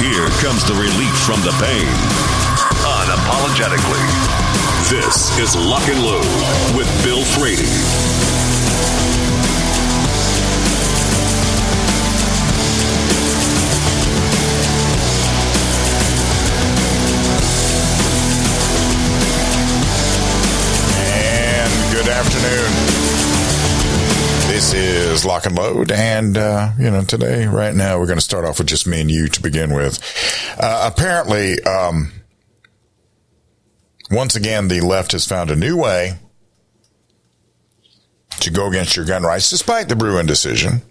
here comes the relief from the pain. Unapologetically. This is Lock and Load with Bill Frady. And good afternoon. This is Lock and Load. And, uh, you know, today, right now, we're going to start off with just me and you to begin with. Uh, apparently, um, once again, the left has found a new way to go against your gun rights, despite the Bruen decision.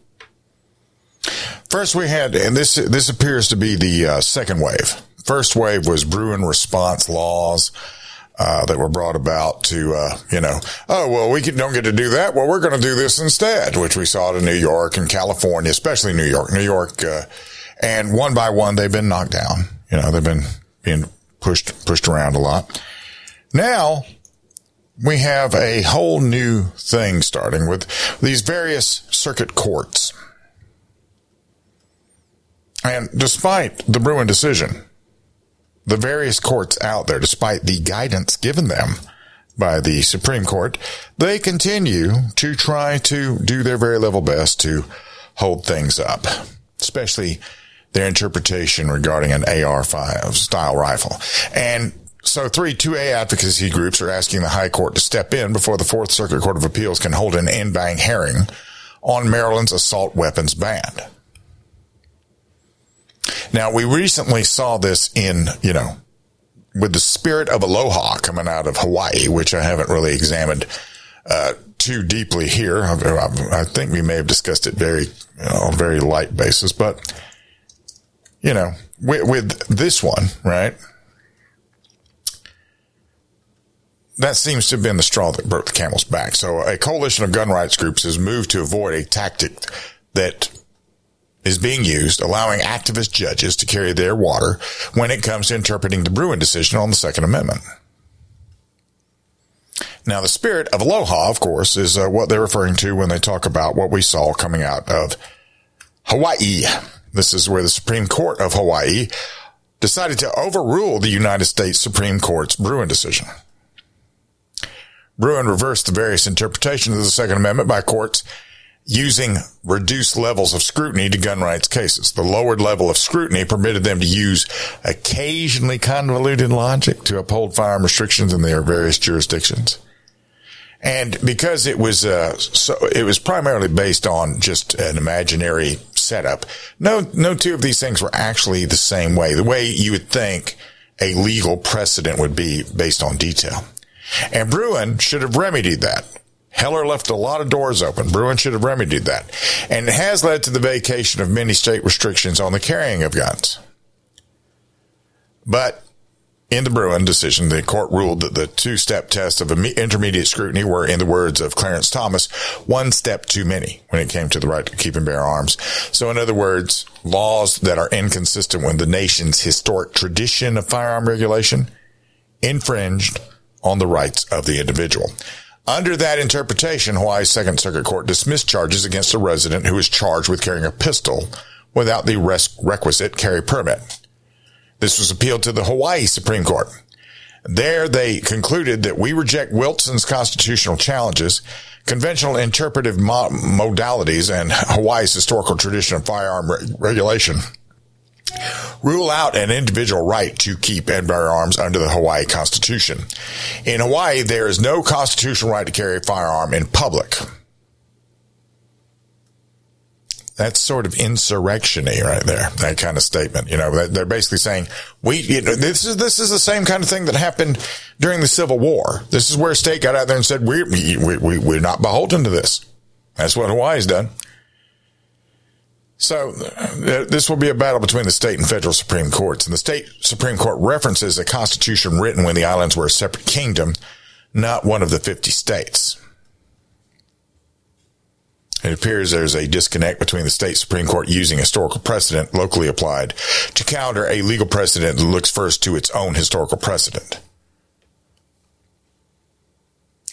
First, we had, and this this appears to be the uh, second wave. First wave was Bruen response laws uh, that were brought about to, uh, you know, oh well, we don't get to do that. Well, we're going to do this instead, which we saw in New York and California, especially New York. New York, uh, and one by one, they've been knocked down. You know, they've been being pushed pushed around a lot. Now we have a whole new thing starting with these various circuit courts. And despite the Bruen decision, the various courts out there, despite the guidance given them by the Supreme Court, they continue to try to do their very level best to hold things up, especially their interpretation regarding an AR-5 style rifle. And so three 2A advocacy groups are asking the High Court to step in before the Fourth Circuit Court of Appeals can hold an en banc hearing on Maryland's assault weapons ban. Now, we recently saw this in, you know, with the spirit of aloha coming out of Hawaii, which I haven't really examined uh, too deeply here. I, I, think we may have discussed it very, you know, on a very light basis, but, you know, with, with this one, right? That seems to have been the straw that broke the camel's back. So a coalition of gun rights groups has moved to avoid a tactic that is being used, allowing activist judges to carry their water when it comes to interpreting the Bruen decision on the Second Amendment. Now, the spirit of aloha, of course, is uh, what they're referring to when they talk about what we saw coming out of Hawaii. This is where the Supreme Court of Hawaii decided to overrule the United States Supreme Court's Bruen decision. Bruin reversed the various interpretations of the Second Amendment by courts using reduced levels of scrutiny to gun rights cases. The lowered level of scrutiny permitted them to use occasionally convoluted logic to uphold firearm restrictions in their various jurisdictions. And because it was, uh, so it was primarily based on just an imaginary setup. No, no two of these things were actually the same way. The way you would think a legal precedent would be based on detail. And Bruen should have remedied that. Heller left a lot of doors open. Bruen should have remedied that. And it has led to the vacation of many state restrictions on the carrying of guns. But in the Bruen decision, the court ruled that the two step test of intermediate scrutiny were, in the words of Clarence Thomas, one step too many when it came to the right to keep and bear arms. So, in other words, laws that are inconsistent with the nation's historic tradition of firearm regulation infringed on the rights of the individual. Under that interpretation, Hawaii's Second Circuit Court dismissed charges against a resident who was charged with carrying a pistol without the res- requisite carry permit. This was appealed to the Hawaii Supreme Court. There they concluded that we reject Wilson's constitutional challenges, conventional interpretive mo- modalities, and Hawaii's historical tradition of firearm re- regulation rule out an individual right to keep and bear arms under the Hawaii Constitution. In Hawaii, there is no constitutional right to carry a firearm in public. That's sort of insurrectiony right there. That kind of statement. You know, they're basically saying we, you know, this is, this is the same kind of thing that happened during the Civil War. This is where state got out there and said, we, we, we, we're not beholden to this. That's what Hawaii's done. So uh, this will be a battle between the state and federal Supreme Courts. And the state Supreme Court references a constitution written when the islands were a separate kingdom, not one of the 50 states. It appears there's a disconnect between the state Supreme Court using historical precedent locally applied to counter a legal precedent that looks first to its own historical precedent.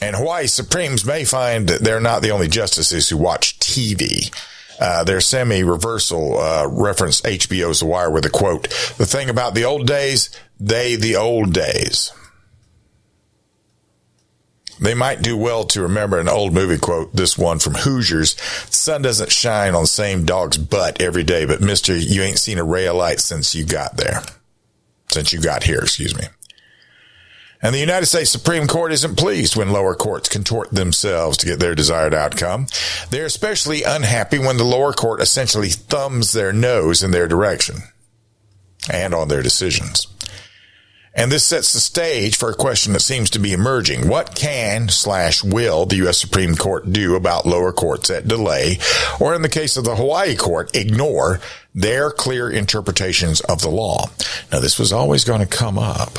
And Hawaii Supremes may find that they're not the only justices who watch TV. Uh, their semi-reversal uh, reference HBO's The Wire with a quote: "The thing about the old days, they the old days." They might do well to remember an old movie quote, this one from Hoosiers. Sun doesn't shine on the same dog's butt every day, but mister, you ain't seen a ray of light since you got there. Since you got here, excuse me. And the United States Supreme Court isn't pleased when lower courts contort themselves to get their desired outcome. They're especially unhappy when the lower court essentially thumbs their nose in their direction and on their decisions. And this sets the stage for a question that seems to be emerging. What can slash will the U.S. Supreme Court do about lower courts that delay, or in the case of the Hawaii court, ignore their clear interpretations of the law? Now, this was always going to come up.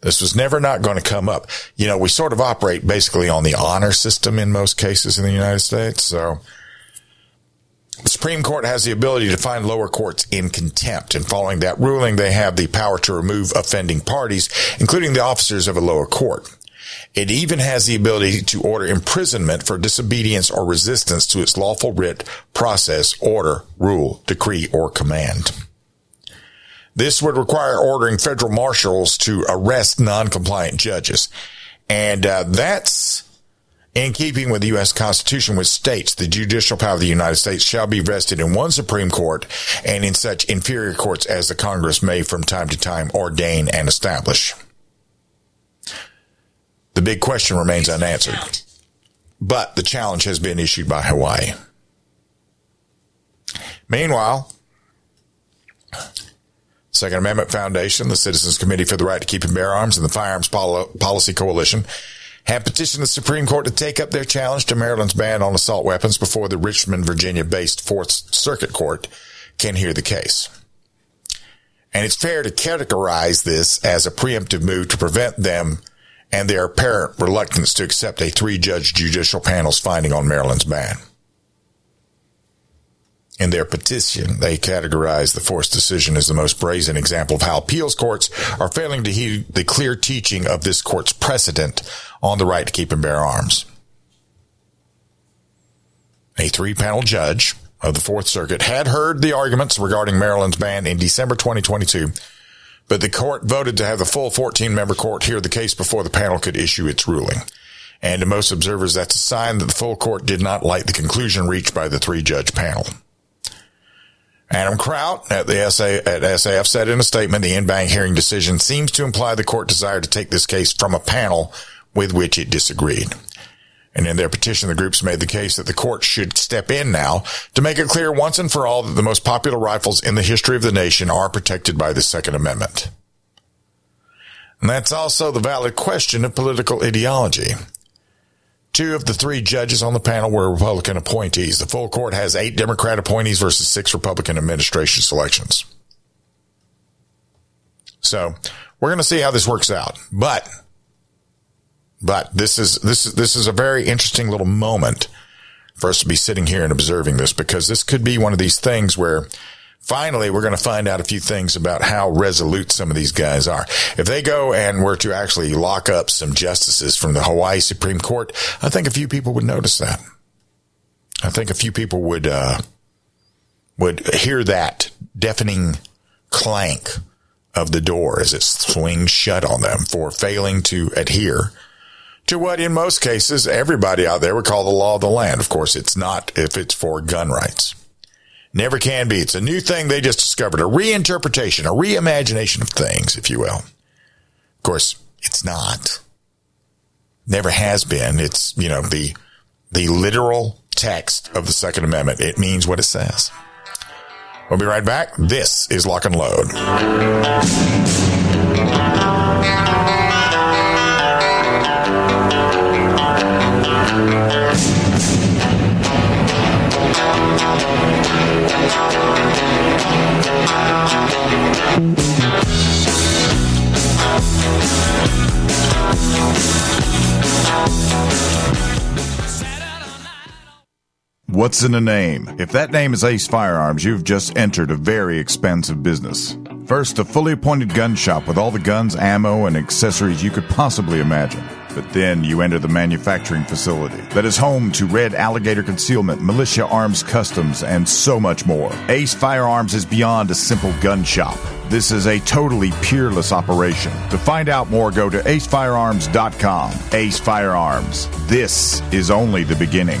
This was never not going to come up. You know, we sort of operate basically on the honor system in most cases in the United States. So the Supreme Court has the ability to find lower courts in contempt. And following that ruling, they have the power to remove offending parties, including the officers of a lower court. It even has the ability to order imprisonment for disobedience or resistance to its lawful writ, process, order, rule, decree, or command. This would require ordering federal marshals to arrest non-compliant judges. And uh, that's in keeping with the U.S. Constitution, which states the judicial power of the United States shall be vested in one Supreme Court and in such inferior courts as the Congress may from time to time ordain and establish. The big question remains unanswered. But the challenge has been issued by Hawaii. Meanwhile, Second Amendment Foundation, the Citizens Committee for the Right to Keep and Bear Arms, and the Firearms Policy Coalition have petitioned the Supreme Court to take up their challenge to Maryland's ban on assault weapons before the Richmond, Virginia based Fourth Circuit Court can hear the case. And it's fair to categorize this as a preemptive move to prevent them and their apparent reluctance to accept a three judge judicial panel's finding on Maryland's ban. In their petition, they categorize the forced decision as the most brazen example of how appeals courts are failing to heed the clear teaching of this court's precedent on the right to keep and bear arms. A three panel judge of the Fourth Circuit had heard the arguments regarding Maryland's ban in December 2022, but the court voted to have the full 14 member court hear the case before the panel could issue its ruling. And to most observers, that's a sign that the full court did not like the conclusion reached by the three judge panel. Adam Kraut at the SA, at SAF said in a statement, the en banc hearing decision seems to imply the court desired to take this case from a panel with which it disagreed. And in their petition, the groups made the case that the court should step in now to make it clear once and for all that the most popular rifles in the history of the nation are protected by the Second Amendment. And that's also the valid question of political ideology. Two of the three judges on the panel were Republican appointees. The full court has eight Democrat appointees versus six Republican administration selections. So we're going to see how this works out. But, but this is, this is, this is a very interesting little moment for us to be sitting here and observing this because this could be one of these things where finally we're going to find out a few things about how resolute some of these guys are. If they go and were to actually lock up some justices from the Hawaii Supreme Court, I think a few people would notice that. I think a few people would, uh, would hear that deafening clank of the door as it swings shut on them for failing to adhere to what in most cases everybody out there would call the law of the land. Of course, it's not if it's for gun rights. Never can be. It's a new thing they just discovered, a reinterpretation, a reimagination of things, if you will. Of course, it's not. Never has been. It's, you know, the, the literal text of the Second Amendment. It means what it says. We'll be right back. This is Lock and Load. What's in a name? If that name is Ace Firearms, you've just entered a very expensive business. First, a fully appointed gun shop with all the guns, ammo, and accessories you could possibly imagine. But then you enter the manufacturing facility that is home to Red Alligator Concealment, Militia Arms Customs, and so much more. Ace Firearms is beyond a simple gun shop. This is a totally peerless operation. To find out more, go to acefirearms.com. Ace Firearms. This is only the beginning.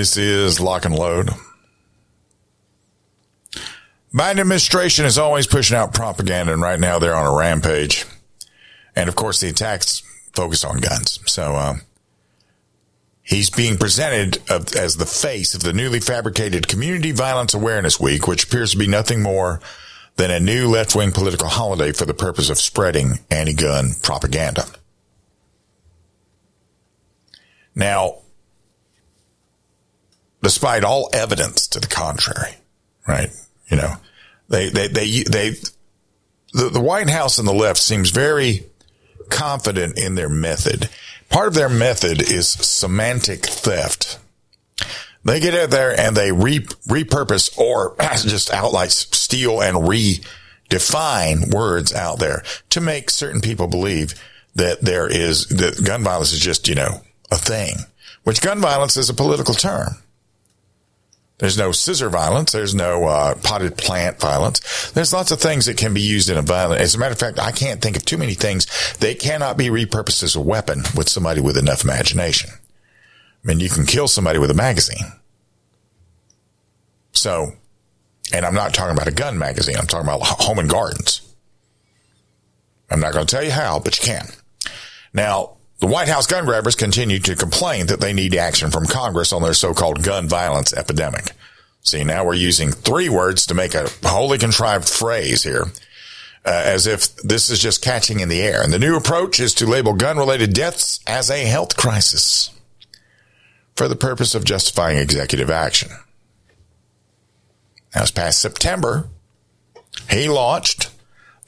This is Lock and Load. Biden administration is always pushing out propaganda, and right now they're on a rampage. And of course, the attacks focus on guns. So, um, he's being presented of, as the face of the newly fabricated Community Violence Awareness Week, which appears to be nothing more than a new left wing political holiday for the purpose of spreading anti gun propaganda. Now, despite all evidence to the contrary, right? You know, they, they, they, they, the, the White House and the left seems very confident in their method. Part of their method is semantic theft. They get out there and they re- repurpose or just outright steal and redefine words out there to make certain people believe that there is, that gun violence is just, you know, a thing, which gun violence is a political term. There's no scissor violence. There's no uh, potted plant violence. There's lots of things that can be used in a violent. As a matter of fact, I can't think of too many things that cannot be repurposed as a weapon with somebody with enough imagination. I mean, you can kill somebody with a magazine. So, and I'm not talking about a gun magazine. I'm talking about home and gardens. I'm not going to tell you how, but you can. Now, the White House gun grabbers continue to complain that they need action from Congress on their so-called gun violence epidemic. See, now we're using three words to make a wholly contrived phrase here, uh, as if this is just catching in the air. And the new approach is to label gun-related deaths as a health crisis for the purpose of justifying executive action. Now, this past September, he launched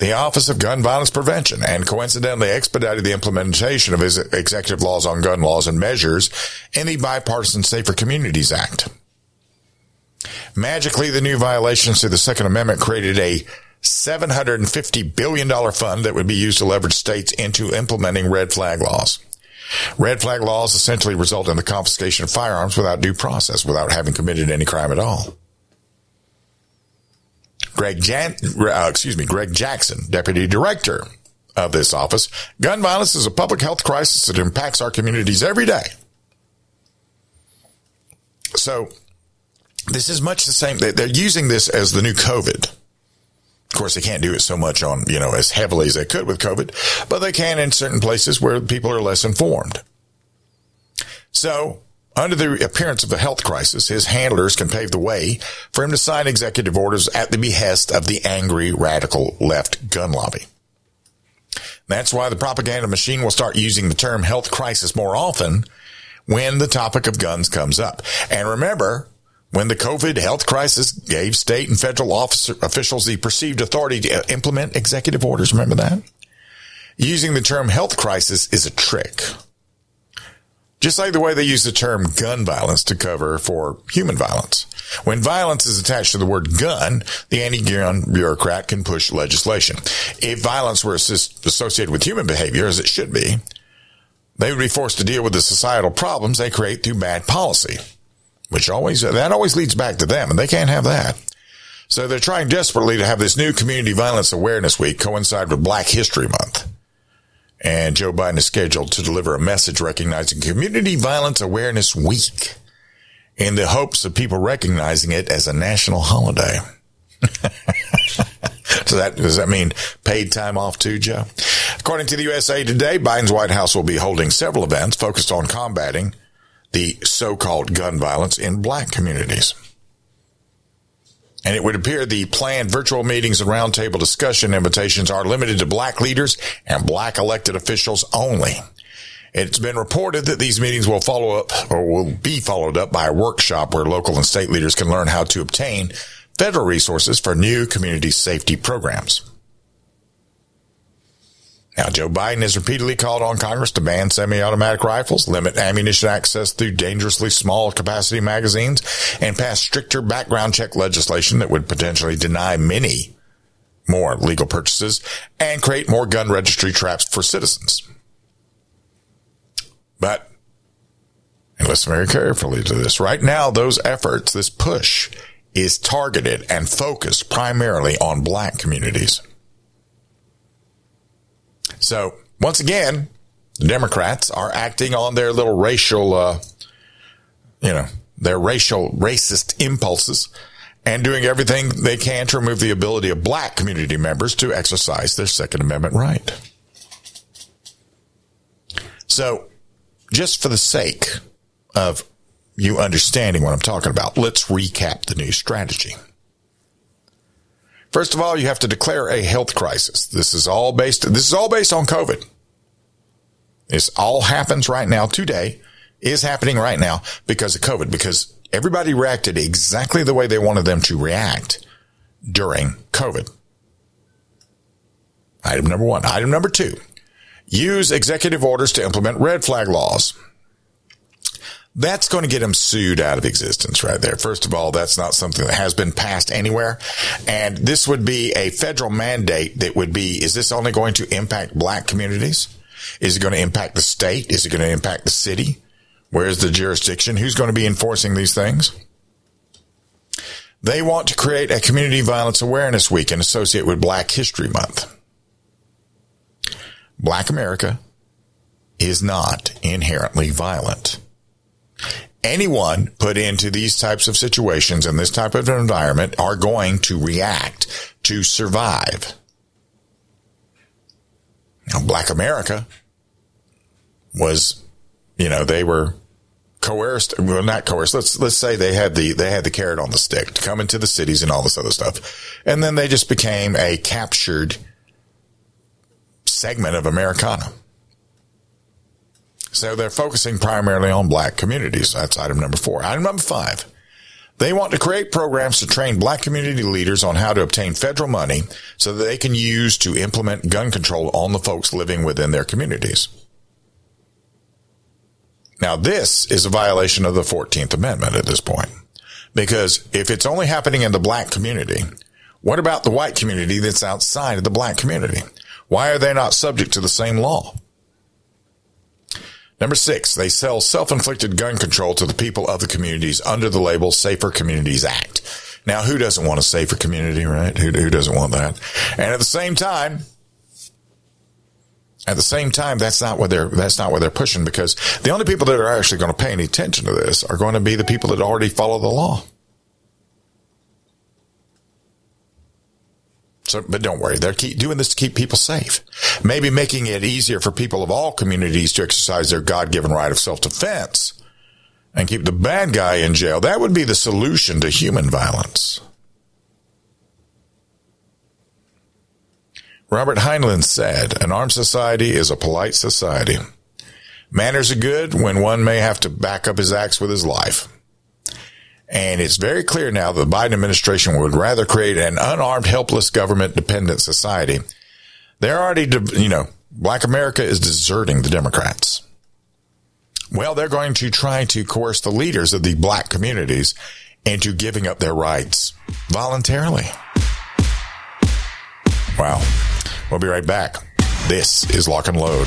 the Office of Gun Violence Prevention and coincidentally expedited the implementation of his executive laws on gun laws and measures in the Bipartisan Safer Communities Act. Magically, the new violations to the Second Amendment created a $750 billion fund that would be used to leverage states into implementing red flag laws. Red flag laws essentially result in the confiscation of firearms without due process, without having committed any crime at all. Greg Jan, uh, excuse me, Greg Jackson, deputy director of this office. Gun violence is a public health crisis that impacts our communities every day. So this is much the same. They're using this as the new COVID. Of course, they can't do it so much on, you know, as heavily as they could with COVID, but they can in certain places where people are less informed. So under the appearance of a health crisis, his handlers can pave the way for him to sign executive orders at the behest of the angry radical left gun lobby. That's why the propaganda machine will start using the term health crisis more often when the topic of guns comes up. And remember, when the COVID health crisis gave state and federal officer, officials the perceived authority to implement executive orders, remember that? Using the term health crisis is a trick. Just like the way they use the term gun violence to cover for human violence. When violence is attached to the word gun, the anti-gun bureaucrat can push legislation. If violence were associated with human behavior, as it should be, they would be forced to deal with the societal problems they create through bad policy, which always, that always leads back to them, and they can't have that. So they're trying desperately to have this new Community Violence Awareness Week coincide with Black History Month. And Joe Biden is scheduled to deliver a message recognizing Community Violence Awareness Week in the hopes of people recognizing it as a national holiday. so that does that mean paid time off too, Joe? According to the USA Today, Biden's White House will be holding several events focused on combating the so-called gun violence in black communities. And it would appear the planned virtual meetings and roundtable discussion invitations are limited to black leaders and black elected officials only. It's been reported that these meetings will follow up or will be followed up by a workshop where local and state leaders can learn how to obtain federal resources for new community safety programs. Now, Joe Biden has repeatedly called on Congress to ban semi-automatic rifles, limit ammunition access through dangerously small capacity magazines, and pass stricter background check legislation that would potentially deny many more legal purchases and create more gun registry traps for citizens. But, and listen very carefully to this, right now, those efforts, this push is targeted and focused primarily on black communities. So once again, the Democrats are acting on their little racial, uh, you know, their racial racist impulses and doing everything they can to remove the ability of black community members to exercise their Second Amendment right. So just for the sake of you understanding what I'm talking about, let's recap the new strategy. First of all, you have to declare a health crisis. This is all based, this is all based on COVID. This all happens right now today is happening right now because of COVID, because everybody reacted exactly the way they wanted them to react during COVID. Item number one. Item number two. Use executive orders to implement red flag laws. That's going to get them sued out of existence right there. First of all, that's not something that has been passed anywhere. And this would be a federal mandate that would be, is this only going to impact black communities? Is it going to impact the state? Is it going to impact the city? Where's the jurisdiction? Who's going to be enforcing these things? They want to create a community violence awareness week and associate with Black History Month. Black America is not inherently violent anyone put into these types of situations in this type of environment are going to react to survive. Now, Black America was, you know, they were coerced. Well, not coerced. Let's let's say they had the they had the carrot on the stick to come into the cities and all this other stuff, and then they just became a captured segment of Americana. So they're focusing primarily on black communities. That's item number four. Item number five. They want to create programs to train black community leaders on how to obtain federal money so that they can use to implement gun control on the folks living within their communities. Now, this is a violation of the 14th Amendment at this point. Because if it's only happening in the black community, what about the white community that's outside of the black community? Why are they not subject to the same law? Number six, they sell self-inflicted gun control to the people of the communities under the label Safer Communities Act. Now, who doesn't want a safer community, right? Who, who doesn't want that? And at the same time, at the same time, that's not what they're, that's not what they're pushing because the only people that are actually going to pay any attention to this are going to be the people that already follow the law. So, but don't worry, they're keep doing this to keep people safe. Maybe making it easier for people of all communities to exercise their God-given right of self-defense and keep the bad guy in jail. That would be the solution to human violence. Robert Heinlein said, an armed society is a polite society. Manners are good when one may have to back up his acts with his life. And it's very clear now that the Biden administration would rather create an unarmed, helpless, government dependent society. They're already, you know, black America is deserting the Democrats. Well, they're going to try to coerce the leaders of the black communities into giving up their rights voluntarily. Wow. We'll be right back. This is Lock and Load.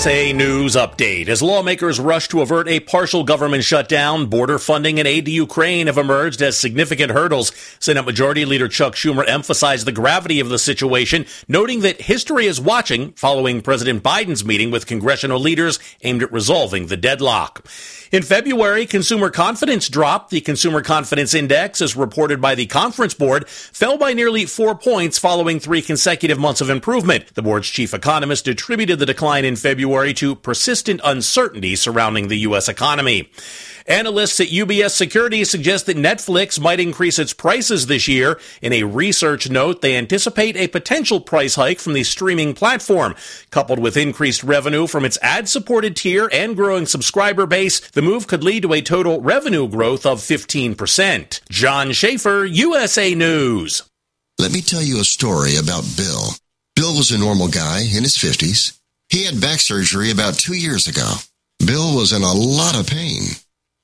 USA News Update. As lawmakers rush to avert a partial government shutdown, border funding and aid to Ukraine have emerged as significant hurdles. Senate Majority Leader Chuck Schumer emphasized the gravity of the situation, noting that history is watching following President Biden's meeting with congressional leaders aimed at resolving the deadlock. In February, consumer confidence dropped. The Consumer Confidence Index, as reported by the Conference Board, fell by nearly four points following three consecutive months of improvement. The board's chief economist attributed the decline in February February to persistent uncertainty surrounding the U.S. economy. Analysts at UBS Securities suggest that Netflix might increase its prices this year. In a research note, they anticipate a potential price hike from the streaming platform. Coupled with increased revenue from its ad supported tier and growing subscriber base, the move could lead to a total revenue growth of 15%. John Schaefer, USA News. Let me tell you a story about Bill. Bill was a normal guy in his 50s. He had back surgery about two years ago. Bill was in a lot of pain.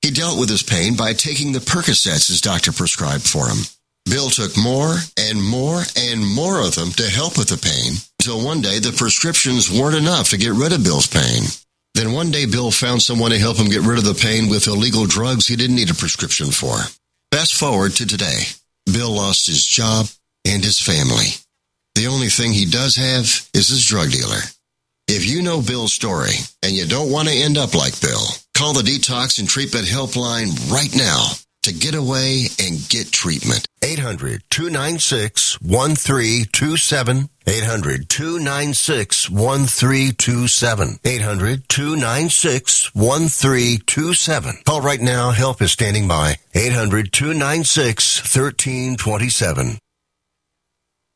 He dealt with his pain by taking the Percocets his doctor prescribed for him. Bill took more and more and more of them to help with the pain until one day the prescriptions weren't enough to get rid of Bill's pain. Then one day Bill found someone to help him get rid of the pain with illegal drugs he didn't need a prescription for. Fast forward to today. Bill lost his job and his family. The only thing he does have is his drug dealer. If you know Bill's story and you don't want to end up like Bill, call the Detox and Treatment Helpline right now to get away and get treatment. 800 296 1327. 800 296 1327. 800 296 1327. Call right now. Help is standing by. 800 296 1327.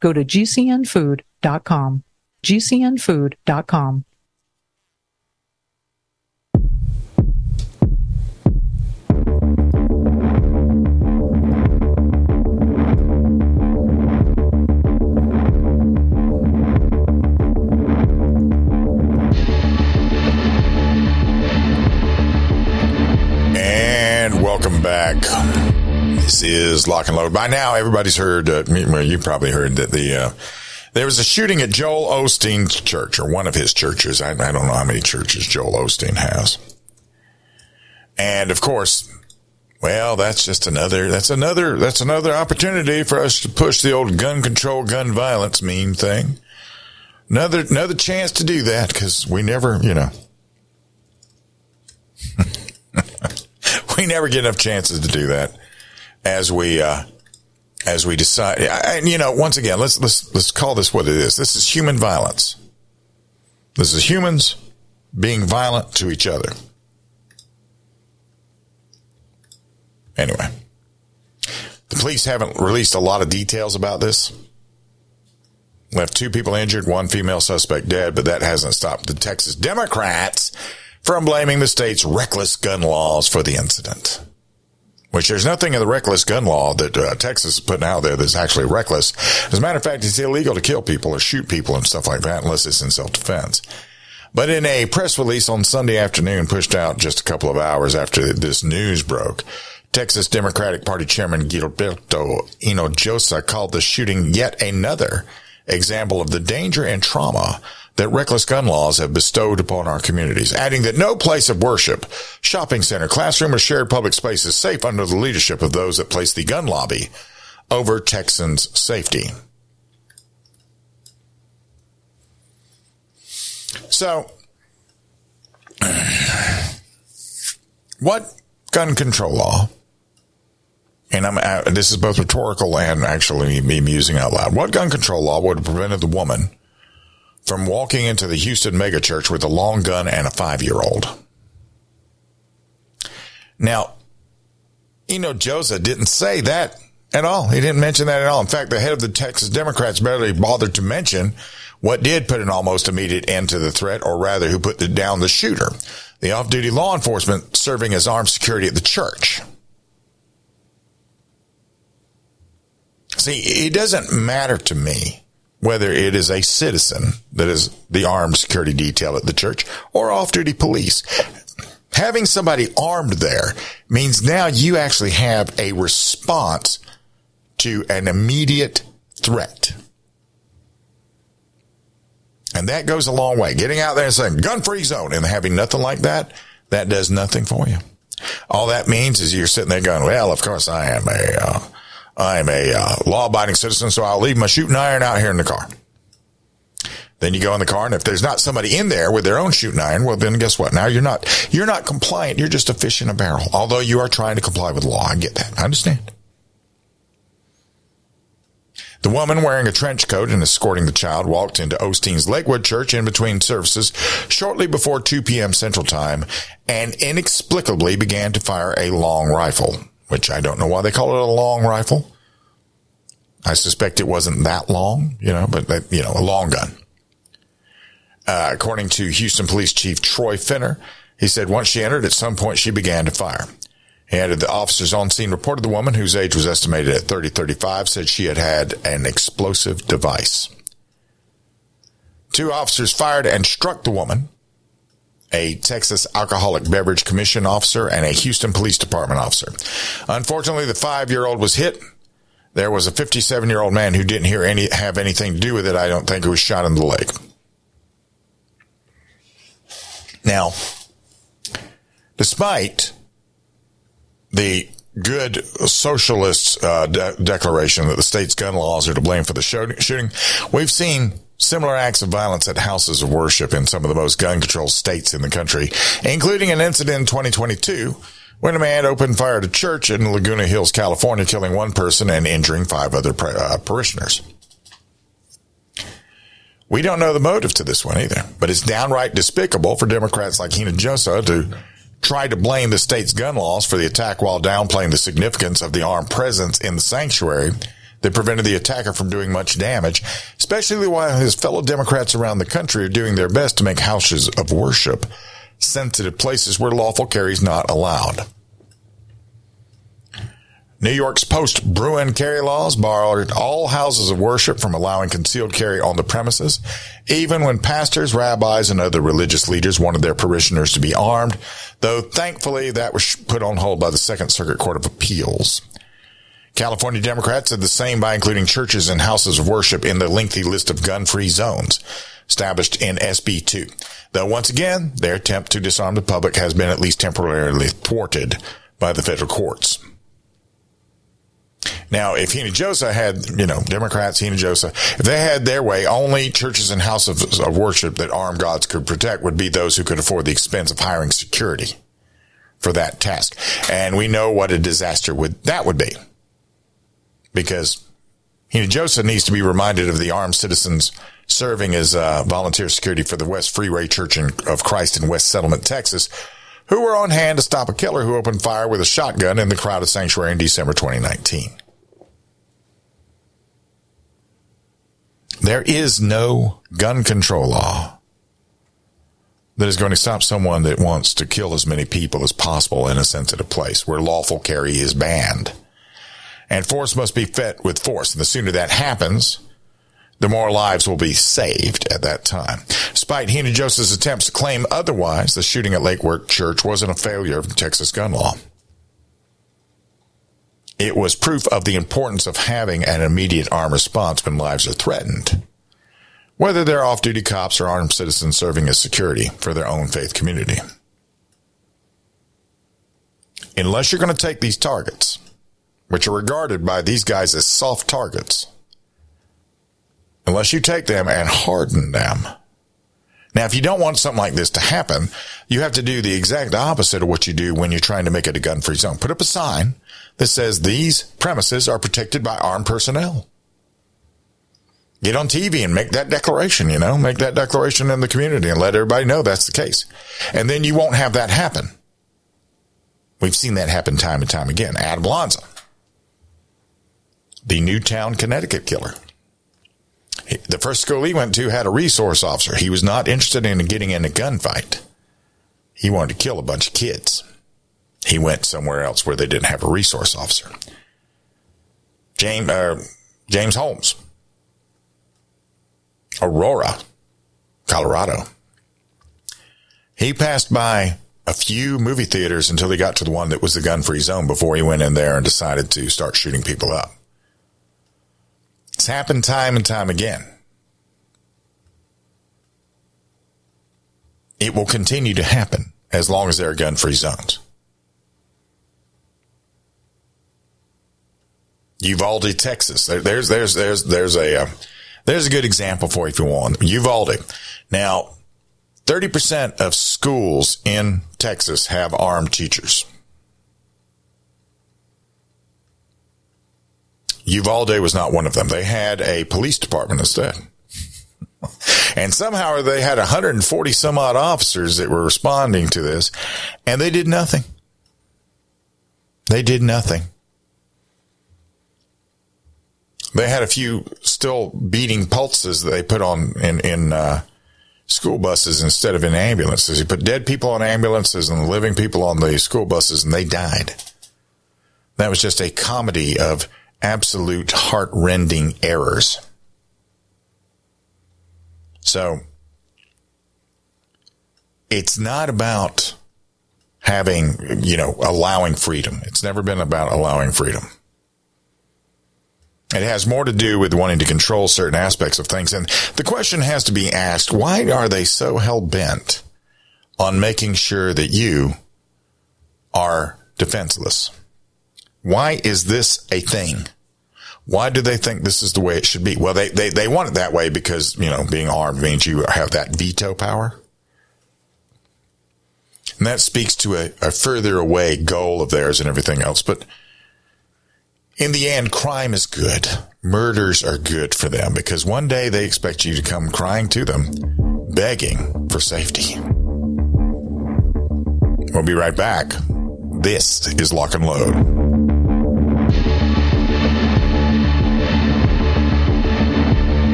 Go to gcnfood.com. gcnfood.com. And welcome back. This is Lock and Load. By now, everybody's heard, uh, well, you probably heard that the, uh, there was a shooting at Joel Osteen's church, or one of his churches. I, I don't know how many churches Joel Osteen has. And of course, well, that's just another, that's another, that's another opportunity for us to push the old gun control, gun violence meme thing. Another, another chance to do that because we never, you know, we never get enough chances to do that as we, uh, as we decide, and you know, once again, let's, let's, let's call this what it is. This is human violence. This is humans being violent to each other. Anyway, the police haven't released a lot of details about this. Left two people injured, one female suspect dead, but that hasn't stopped the Texas Democrats from blaming the state's reckless gun laws for the incident. Which there's nothing in the reckless gun law that uh, Texas is putting out there that's actually reckless. As a matter of fact, it's illegal to kill people or shoot people and stuff like that unless it's in self-defense. But in a press release on Sunday afternoon pushed out just a couple of hours after this news broke, Texas Democratic Party Chairman Gilberto Hinojosa called the shooting yet another example of the danger and trauma that reckless gun laws have bestowed upon our communities, adding that no place of worship, shopping center, classroom, or shared public space is safe under the leadership of those that place the gun lobby over Texans' safety. So, what gun control law? And I'm uh, this is both rhetorical and actually me musing out loud. What gun control law would have prevented the woman from walking into the Houston megachurch with a long gun and a five year old. Now, Hinojosa didn't say that at all. He didn't mention that at all. In fact, the head of the Texas Democrats barely bothered to mention what did put an almost immediate end to the threat, or rather, who put the, down the shooter, the off duty law enforcement serving as armed security at the church. See, it doesn't matter to me whether it is a citizen that is the armed security detail at the church or off duty police. Having somebody armed there means now you actually have a response to an immediate threat. And that goes a long way. Getting out there and saying gun free zone and having nothing like that, that does nothing for you. All that means is you're sitting there going, well, of course I am a, uh, I'm a uh, law abiding citizen, so I'll leave my shooting iron out here in the car. Then you go in the car, and if there's not somebody in there with their own shooting iron, well, then guess what? Now you're not you're not compliant. You're just a fish in a barrel. Although you are trying to comply with law, I get that. I understand. The woman wearing a trench coat and escorting the child walked into Osteen's Lakewood Church in between services shortly before 2 p.m. Central Time and inexplicably began to fire a long rifle, which I don't know why they call it a long rifle. I suspect it wasn't that long, you know, but, you know, a long gun. Uh, according to Houston Police Chief Troy Finner, he said once she entered, at some point she began to fire. He added the officers on scene reported the woman, whose age was estimated at 30 35, said she had had an explosive device. Two officers fired and struck the woman, a Texas Alcoholic Beverage Commission officer and a Houston Police Department officer. Unfortunately, the five year old was hit. There was a 57 year old man who didn't hear any, have anything to do with it. I don't think who was shot in the leg. Now, despite the good socialist uh, de- declaration that the state's gun laws are to blame for the shooting, we've seen similar acts of violence at houses of worship in some of the most gun controlled states in the country, including an incident in 2022 when a man opened fire at a church in Laguna Hills, California, killing one person and injuring five other uh, parishioners. We don't know the motive to this one either, but it's downright despicable for Democrats like Hinojosa to try to blame the state's gun laws for the attack while downplaying the significance of the armed presence in the sanctuary that prevented the attacker from doing much damage, especially while his fellow Democrats around the country are doing their best to make houses of worship sensitive places where lawful carry is not allowed. New York's post Bruen carry laws barred all houses of worship from allowing concealed carry on the premises, even when pastors, rabbis, and other religious leaders wanted their parishioners to be armed, though thankfully that was put on hold by the Second Circuit Court of Appeals. California Democrats did the same by including churches and houses of worship in the lengthy list of gun-free zones established in SB 2. Though once again, their attempt to disarm the public has been at least temporarily thwarted by the federal courts. Now, if Hinojosa had, you know, Democrats, Hinojosa, if they had their way, only churches and houses of worship that armed gods could protect would be those who could afford the expense of hiring security for that task. And we know what a disaster would that would be. Because joseph needs to be reminded of the armed citizens serving as uh, volunteer security for the West Freeway Church of Christ in White Settlement, Texas, who were on hand to stop a killer who opened fire with a shotgun in the crowded sanctuary in December 2019. There is no gun control law that is going to stop someone that wants to kill as many people as possible in a sensitive place where lawful carry is banned. And force must be fed with force. And the sooner that happens, the more lives will be saved at that time. Despite Hinojosa's attempts to claim otherwise, the shooting at Lakewood Church wasn't a failure of Texas gun law. It was proof of the importance of having an immediate armed response when lives are threatened, whether they're off duty cops or armed citizens serving as security for their own faith community. Unless you're going to take these targets, which are regarded by these guys as soft targets, unless you take them and harden them. Now, if you don't want something like this to happen, you have to do the exact opposite of what you do when you're trying to make it a gun free zone. Put up a sign that says these premises are protected by armed personnel. Get on TV and make that declaration, you know, make that declaration in the community and let everybody know that's the case. And then you won't have that happen. We've seen that happen time and time again. Adam Lanza, the Newtown, Connecticut killer. The first school he went to had a resource officer. He was not interested in getting in a gunfight. He wanted to kill a bunch of kids. He went somewhere else where they didn't have a resource officer. James, uh, James Holmes, Aurora, Colorado. He passed by a few movie theaters until he got to the one that was the gun free zone before he went in there and decided to start shooting people up. It's happened time and time again. It will continue to happen as long as there are gun free zones. Uvalde, Texas. There, there's there's there's there's a uh, there's a good example for you if you want. Uvalde. Now, thirty percent of schools in Texas have armed teachers. Uvalde was not one of them. They had a police department instead. and somehow they had 140 some odd officers that were responding to this, and they did nothing. They did nothing. They had a few still beating pulses that they put on in in uh, school buses instead of in ambulances. He put dead people on ambulances and living people on the school buses, and they died. That was just a comedy of absolute heart-rending errors. So it's not about having, you know, allowing freedom. It's never been about allowing freedom. It has more to do with wanting to control certain aspects of things. And the question has to be asked, why are they so hell bent on making sure that you are defenseless? Why is this a thing? Why do they think this is the way it should be? Well, they, they, they want it that way because, you know, being armed means you have that veto power. And that speaks to a, a further away goal of theirs and everything else. But in the end, crime is good. Murders are good for them because one day they expect you to come crying to them, begging for safety. We'll be right back. This is Lock and Load.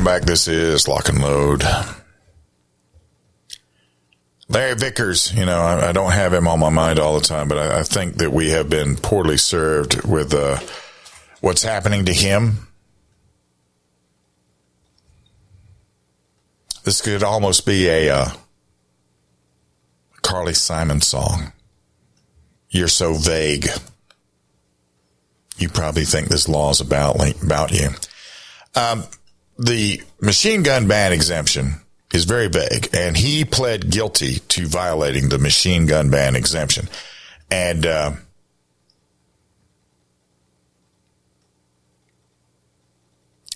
welcome back. This is Lock and Load. Larry Vickers, you know, I, I don't have him on my mind all the time, but I, I think that we have been poorly served with uh, what's happening to him. This could almost be a uh, Carly Simon song. You're so vague. You probably think this law is about about you. Um, the machine gun ban exemption is very vague, and he pled guilty to violating the machine gun ban exemption. And uh,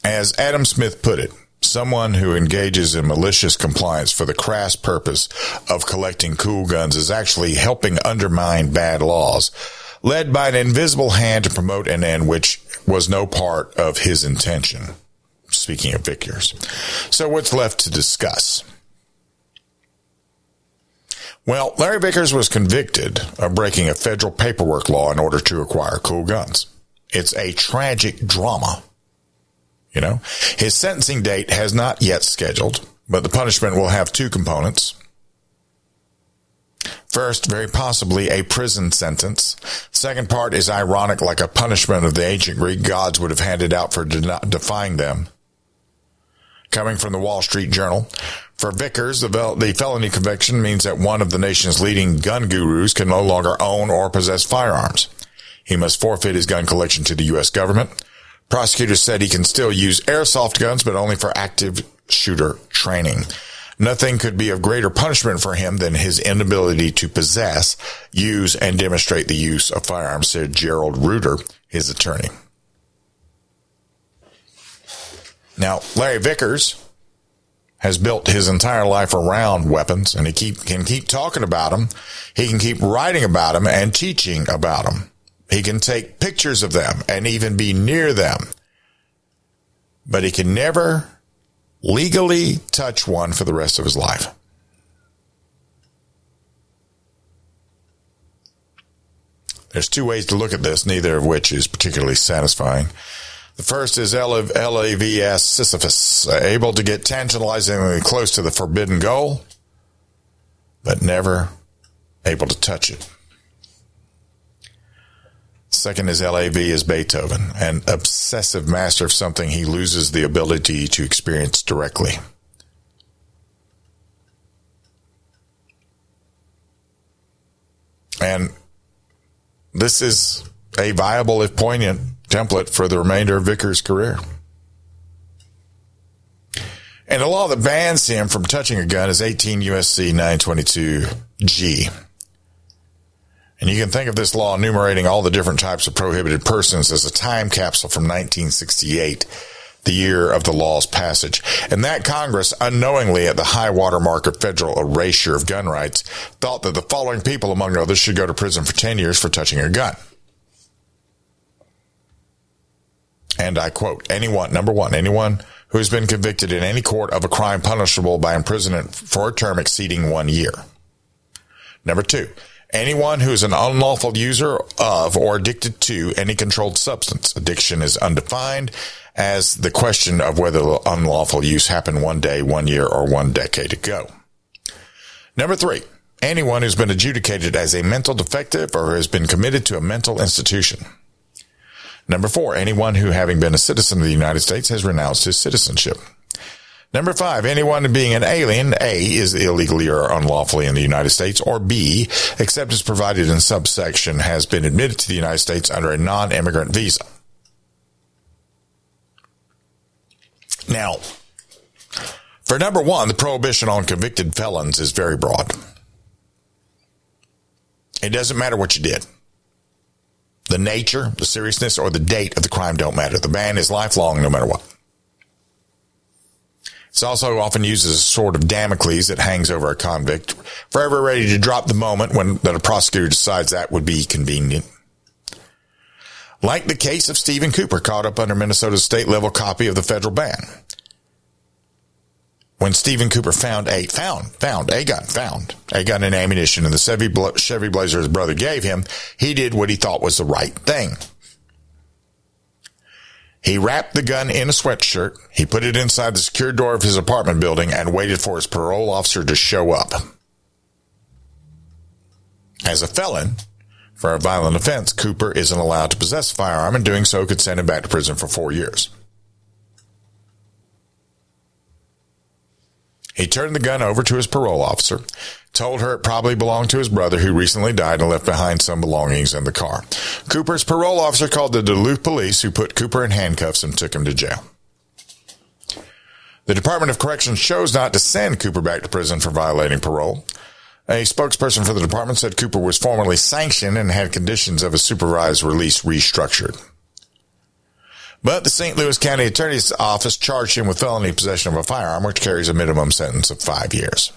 as Adam Smith put it, someone who engages in malicious compliance for the crass purpose of collecting cool guns is actually helping undermine bad laws led by an invisible hand to promote an end which was no part of his intention. Speaking of Vickers. So what's left to discuss? Well, Larry Vickers was convicted of breaking a federal paperwork law in order to acquire cool guns. It's a tragic drama. You know, his sentencing date has not yet scheduled, but the punishment will have two components. First, very possibly a prison sentence. Second part is ironic, like a punishment of the ancient Greek gods would have handed out for de- defying them. Coming from the Wall Street Journal, for Vickers, the, vel- the felony conviction means that one of the nation's leading gun gurus can no longer own or possess firearms. He must forfeit his gun collection to the U.S. government. Prosecutors said he can still use airsoft guns, but only for active shooter training. Nothing could be of greater punishment for him than his inability to possess, use, and demonstrate the use of firearms, said Gerald Ruter, his attorney. Now, Larry Vickers has built his entire life around weapons and he keep, can keep talking about them. He can keep writing about them and teaching about them. He can take pictures of them and even be near them. But he can never legally touch one for the rest of his life. There's two ways to look at this, neither of which is particularly satisfying. The first is LAVS Sisyphus, uh, able to get tantalizingly close to the forbidden goal, but never able to touch it. Second is LAV is Beethoven, an obsessive master of something he loses the ability to experience directly. And this is a viable, if poignant, template for the remainder of Vickers' career. And the law that bans him from touching a gun is 18 USC 922 G. And you can think of this law enumerating all the different types of prohibited persons as a time capsule from 1968, the year of the law's passage. And that Congress, unknowingly at the high water mark of federal erasure of gun rights, thought that the following people, among others, should go to prison for 10 years for touching a gun. And I quote, anyone, number one, anyone who has been convicted in any court of a crime punishable by imprisonment for a term exceeding one year. Number two, anyone who is an unlawful user of or addicted to any controlled substance. Addiction is undefined as the question of whether the unlawful use happened one day, one year, or one decade ago. Number three, anyone who's been adjudicated as a mental defective or has been committed to a mental institution. Number four, anyone who having been a citizen of the United States has renounced his citizenship. Number five, anyone being an alien, A, is illegally or unlawfully in the United States, or B, except as provided in subsection, has been admitted to the United States under a non-immigrant visa. Now, for number one, the prohibition on convicted felons is very broad. It doesn't matter what you did. The nature, the seriousness, or the date of the crime don't matter. The ban is lifelong no matter what. It's also often used as a sword of Damocles that hangs over a convict, forever ready to drop the moment when that a prosecutor decides that would be convenient. Like the case of Stephen Cooper caught up under Minnesota's state level copy of the federal ban. When Stephen Cooper found a found found a gun found a gun and ammunition in the Chevy, Chevy Blazer his brother gave him, he did what he thought was the right thing. He wrapped the gun in a sweatshirt. He put it inside the secure door of his apartment building and waited for his parole officer to show up. As a felon, for a violent offense, Cooper isn't allowed to possess a firearm and doing so could send him back to prison for four years. He turned the gun over to his parole officer, told her it probably belonged to his brother who recently died and left behind some belongings in the car. Cooper's parole officer called the Duluth police who put Cooper in handcuffs and took him to jail. The Department of Corrections chose not to send Cooper back to prison for violating parole. A spokesperson for the department said Cooper was formally sanctioned and had conditions of a supervised release restructured. But the St. Louis County Attorney's Office charged him with felony possession of a firearm, which carries a minimum sentence of five years.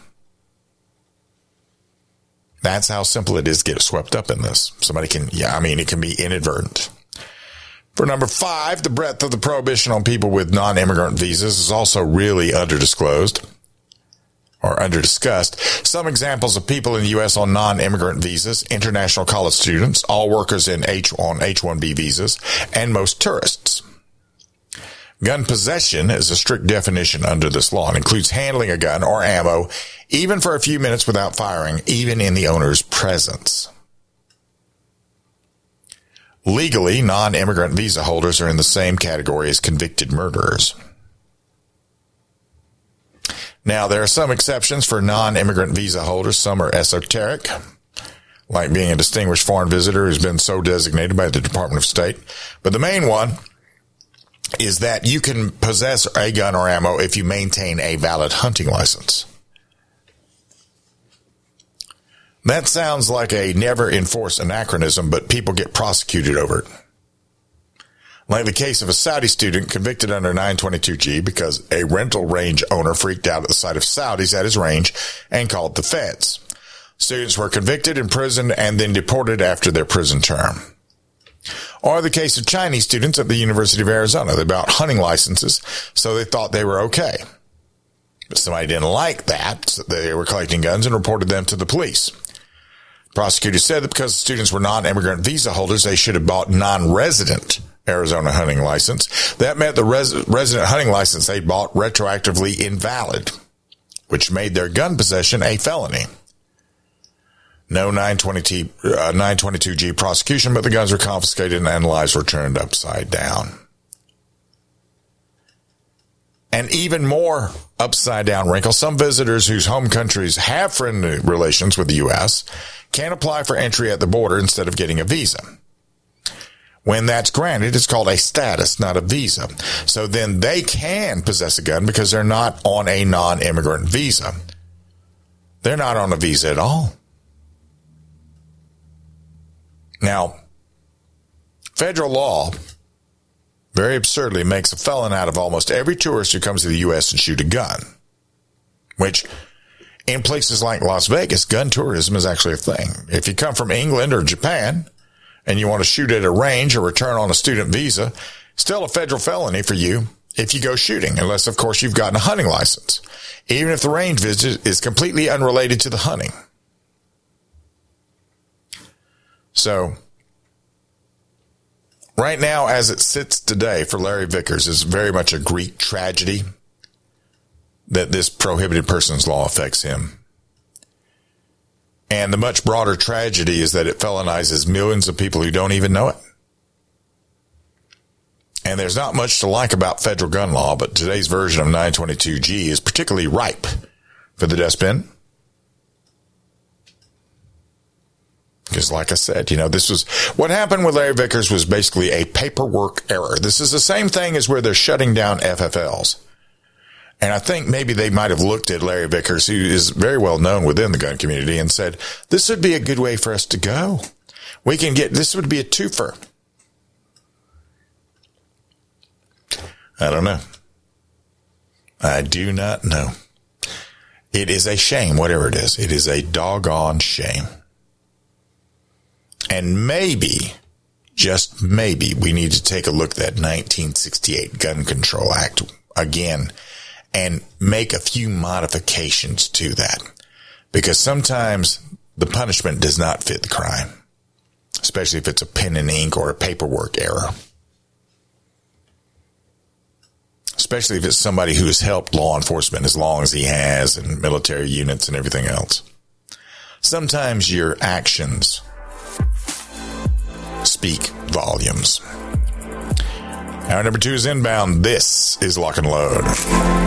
That's how simple it is to get swept up in this. Somebody can, yeah, I mean, it can be inadvertent. For number five, the breadth of the prohibition on people with non-immigrant visas is also really underdisclosed or underdiscussed. Some examples of people in the U.S. on non-immigrant visas, international college students, all workers in H on H-1B visas, and most tourists. Gun possession is a strict definition under this law and includes handling a gun or ammo even for a few minutes without firing, even in the owner's presence. Legally, non-immigrant visa holders are in the same category as convicted murderers. Now, there are some exceptions for non-immigrant visa holders. Some are esoteric, like being a distinguished foreign visitor who's been so designated by the Department of State. But the main one is that you can possess a gun or ammo if you maintain a valid hunting license. That sounds like a never enforced anachronism, but people get prosecuted over it. Like the case of a Saudi student convicted under 922G because a rental range owner freaked out at the sight of Saudis at his range and called the feds. Students were convicted, imprisoned, and then deported after their prison term. Or the case of Chinese students at the University of Arizona. They bought hunting licenses, so they thought they were okay. But somebody didn't like that. So they were collecting guns and reported them to the police. Prosecutors said that because the students were non-immigrant visa holders, they should have bought non-resident Arizona hunting license. That meant the res- resident hunting license they bought retroactively invalid, which made their gun possession a felony. No 922, uh, 922G prosecution, but the guns were confiscated and lives were turned upside down. And even more upside down wrinkle, some visitors whose home countries have friendly relations with the U.S. can apply for entry at the border instead of getting a visa. When that's granted, it's called a status, not a visa. So then they can possess a gun because they're not on a non-immigrant visa. They're not on a visa at all. Now, federal law very absurdly makes a felon out of almost every tourist who comes to the U.S. and shoot a gun, which in places like Las Vegas, gun tourism is actually a thing. If you come from England or Japan and you want to shoot at a range or return on a student visa, still a federal felony for you if you go shooting, unless of course you've gotten a hunting license, even if the range visit is completely unrelated to the hunting. So right now, as it sits today for Larry Vickers is very much a Greek tragedy that this prohibited persons law affects him. And the much broader tragedy is that it felonizes millions of people who don't even know it. And there's not much to like about federal gun law, but today's version of 922G is particularly ripe for the dustbin. Because, like I said, you know, this was what happened with Larry Vickers was basically a paperwork error. This is the same thing as where they're shutting down FFLs. And I think maybe they might have looked at Larry Vickers, who is very well known within the gun community, and said, this would be a good way for us to go. We can get, this would be a twofer. I don't know. I do not know. It is a shame, whatever it is. It is a doggone shame. And maybe, just maybe, we need to take a look at that 1968 Gun Control Act again and make a few modifications to that. Because sometimes the punishment does not fit the crime, especially if it's a pen and ink or a paperwork error. Especially if it's somebody who has helped law enforcement as long as he has and military units and everything else. Sometimes your actions speak volumes. Hour number two is inbound. This is Lock and Load.